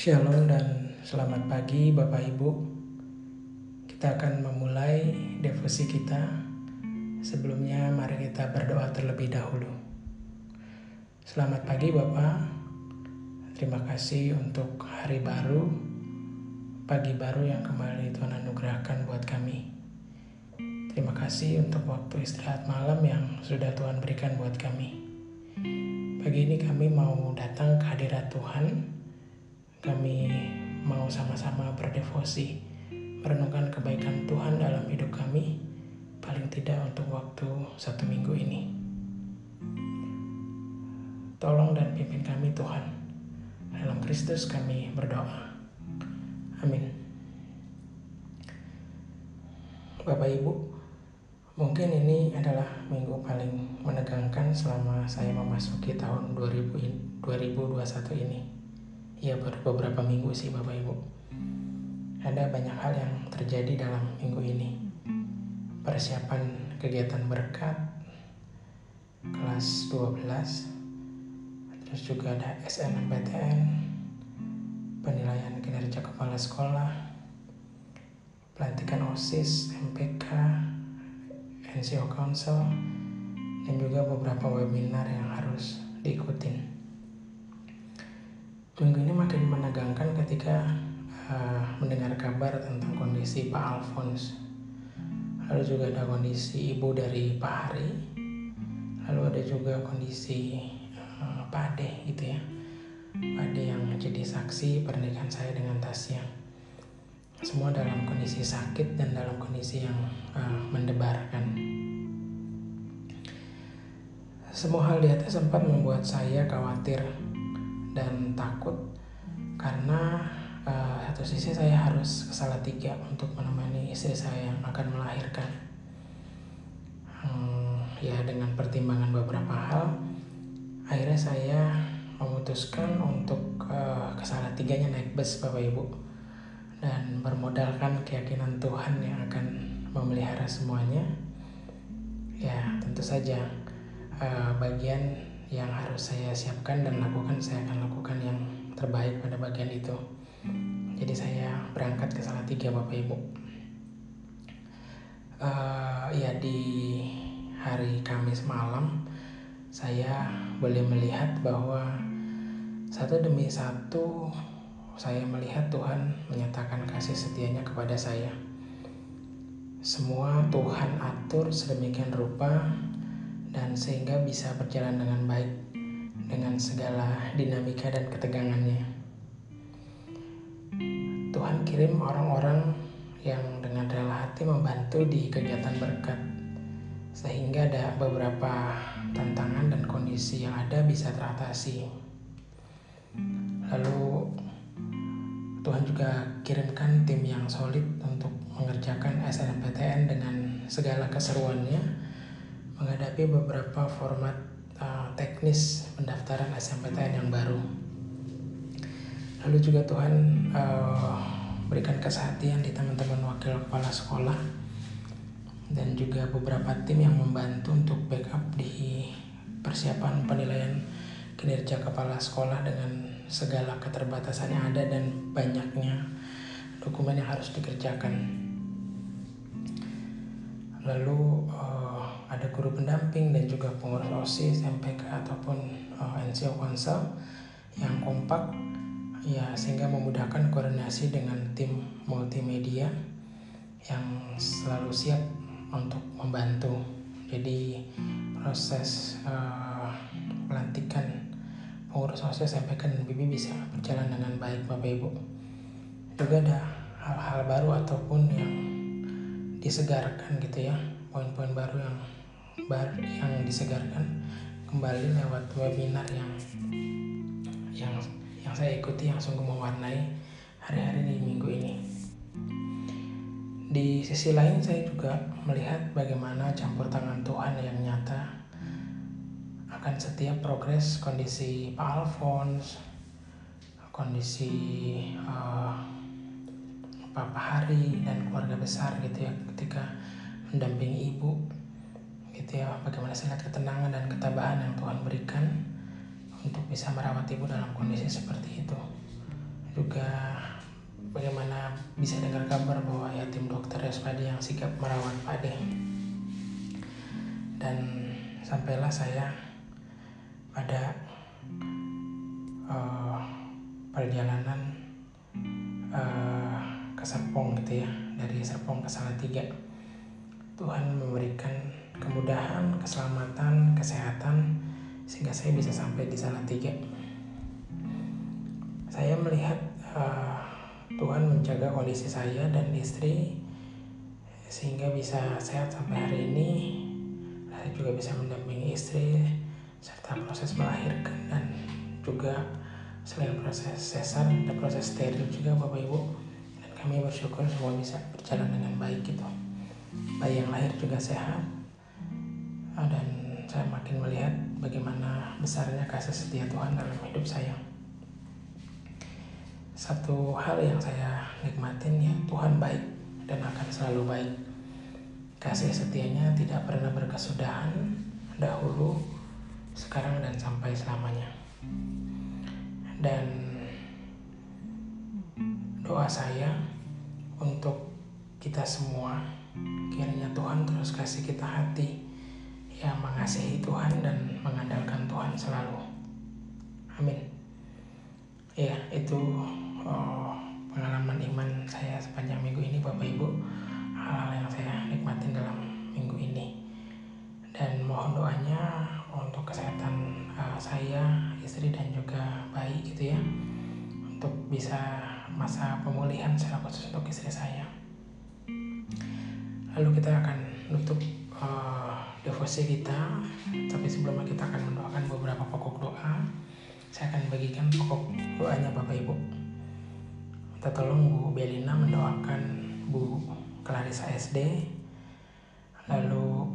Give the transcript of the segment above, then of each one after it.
Shalom dan selamat pagi Bapak Ibu. Kita akan memulai devosi kita. Sebelumnya mari kita berdoa terlebih dahulu. Selamat pagi Bapak. Terima kasih untuk hari baru, pagi baru yang kembali Tuhan anugerahkan buat kami. Terima kasih untuk waktu istirahat malam yang sudah Tuhan berikan buat kami. Pagi ini kami mau datang ke hadirat Tuhan kami mau sama-sama berdevosi, merenungkan kebaikan Tuhan dalam hidup kami, paling tidak untuk waktu satu minggu ini. Tolong dan pimpin kami Tuhan. Dalam Kristus kami berdoa. Amin. Bapak Ibu, mungkin ini adalah minggu paling menegangkan selama saya memasuki tahun 2000, 2021 ini ya baru beberapa minggu sih Bapak Ibu. Ada banyak hal yang terjadi dalam minggu ini. Persiapan kegiatan berkat kelas 12 terus juga ada SNMPTN penilaian kinerja kepala sekolah pelantikan OSIS, MPK, NCO Council dan juga beberapa webinar yang harus diikutin minggu ini makin menegangkan ketika uh, mendengar kabar tentang kondisi Pak Alphonse. Lalu juga ada kondisi ibu dari Pak Hari. Lalu ada juga kondisi uh, Pak Ade gitu ya. Pak Ade yang menjadi saksi pernikahan saya dengan Tasya. Semua dalam kondisi sakit dan dalam kondisi yang uh, mendebarkan. Semua hal di atas sempat membuat saya khawatir dan takut karena uh, satu sisi saya harus ke tiga untuk menemani istri saya yang akan melahirkan. Hmm, ya dengan pertimbangan beberapa hal, akhirnya saya memutuskan untuk uh, ke tiganya naik bus Bapak Ibu dan bermodalkan keyakinan Tuhan yang akan memelihara semuanya. Ya tentu saja uh, bagian yang harus saya siapkan dan lakukan saya akan lakukan yang terbaik pada bagian itu. Jadi saya berangkat ke tiga Bapak Ibu. Uh, ya di hari Kamis malam saya boleh melihat bahwa satu demi satu saya melihat Tuhan menyatakan kasih setianya kepada saya. Semua Tuhan atur sedemikian rupa dan sehingga bisa berjalan dengan baik dengan segala dinamika dan ketegangannya. Tuhan kirim orang-orang yang dengan rela hati membantu di kegiatan berkat sehingga ada beberapa tantangan dan kondisi yang ada bisa teratasi. Lalu Tuhan juga kirimkan tim yang solid untuk mengerjakan SNMPTN dengan segala keseruannya menghadapi beberapa format uh, teknis pendaftaran SMPTN yang baru. Lalu juga Tuhan uh, berikan kesehatan di teman-teman wakil kepala sekolah dan juga beberapa tim yang membantu untuk backup di persiapan penilaian kinerja kepala sekolah dengan segala keterbatasan yang ada dan banyaknya dokumen yang harus dikerjakan. Lalu uh, ada guru pendamping dan juga pengurus OSIS, MPK ataupun uh, eh, NCO Council yang kompak ya sehingga memudahkan koordinasi dengan tim multimedia yang selalu siap untuk membantu. Jadi proses uh, pelantikan pengurus OSIS, MPK dan BB bisa berjalan dengan baik Bapak Ibu. Juga ada hal-hal baru ataupun yang disegarkan gitu ya, poin-poin baru yang bar yang disegarkan kembali lewat webinar yang yang yang saya ikuti yang sungguh mewarnai hari-hari di minggu ini. Di sisi lain saya juga melihat bagaimana campur tangan Tuhan yang nyata akan setiap progres kondisi Pak Alphonse, kondisi uh, Papa Hari dan keluarga besar gitu ya ketika mendampingi ibu gitu ya bagaimana saya ketenangan dan ketabahan yang Tuhan berikan untuk bisa merawat ibu dalam kondisi seperti itu. Juga bagaimana bisa dengar kabar bahwa ya tim dokter Respadi yang sikap merawat Pak Ade dan sampailah saya pada uh, perjalanan uh, ke Serpong gitu ya dari Serpong ke Salatiga. Tuhan memberikan kemudahan, keselamatan, kesehatan sehingga saya bisa sampai di Salatiga saya melihat uh, Tuhan menjaga kondisi saya dan istri sehingga bisa sehat sampai hari ini. Saya juga bisa mendampingi istri serta proses melahirkan dan juga selain proses sesar ada proses steril juga Bapak Ibu. Dan kami bersyukur semua bisa berjalan dengan baik gitu. Bayi yang lahir juga sehat dan saya makin melihat bagaimana besarnya kasih setia Tuhan dalam hidup saya. Satu hal yang saya nikmatin ya Tuhan baik dan akan selalu baik. Kasih setianya tidak pernah berkesudahan dahulu sekarang dan sampai selamanya. Dan doa saya untuk kita semua. Kiranya Tuhan terus kasih kita hati yang mengasihi Tuhan dan mengandalkan Tuhan selalu. Amin. Ya itu oh, pengalaman iman saya sepanjang minggu ini Bapak Ibu. Hal-hal yang saya nikmatin dalam minggu ini. Dan mohon doanya untuk kesehatan uh, saya istri dan juga bayi gitu ya. Untuk bisa masa pemulihan secara khusus untuk istri saya. Lalu kita akan nutup devosi kita tapi sebelumnya kita akan mendoakan beberapa pokok doa saya akan bagikan pokok doanya Bapak Ibu. Kita tolong Bu Belina mendoakan Bu Clarissa SD lalu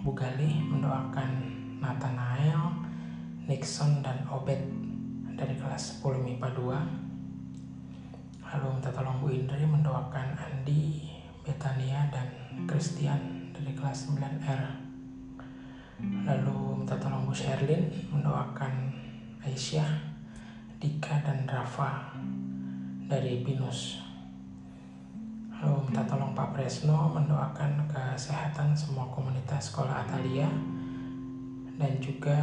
Bu Galih mendoakan Nathanael Nixon dan Obed dari kelas 10 MIPA 2 lalu minta tolong Bu Indri mendoakan Andi Betania dan Christian dari kelas 9R lalu minta tolong Bu Sherlin mendoakan Aisyah Dika dan Rafa dari Binus. Lalu minta tolong Pak Presno mendoakan kesehatan semua komunitas sekolah Atalia dan juga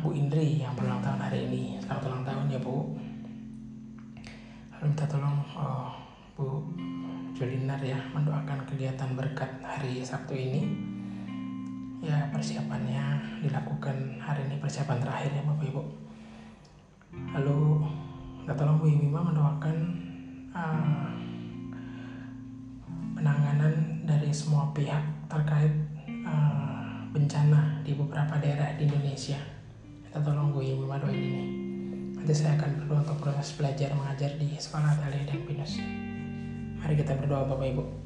Bu Indri yang berulang tahun hari ini. Selamat ulang tahun ya Bu. Lalu minta tolong oh, Bu Jolinar ya mendoakan kegiatan berkat hari Sabtu ini. Ya persiapannya dilakukan hari ini persiapan terakhir ya Bapak Ibu. Lalu minta tolong Bu Imima mendoakan uh, penanganan dari semua pihak terkait uh, bencana di beberapa daerah di Indonesia. Kita tolong gue Mima doain ini. Nanti saya akan berdoa untuk proses belajar mengajar di sekolah Tali dan Pinus. Mari kita berdoa Bapak Ibu.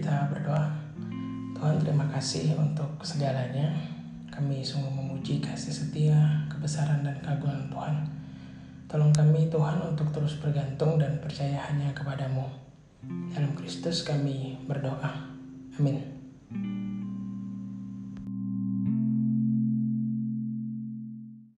Kita berdoa. Tuhan terima kasih untuk segalanya. Kami sungguh memuji kasih setia, kebesaran dan keagungan Tuhan. Tolong kami Tuhan untuk terus bergantung dan percaya hanya kepadamu. Dalam Kristus kami berdoa. Amin.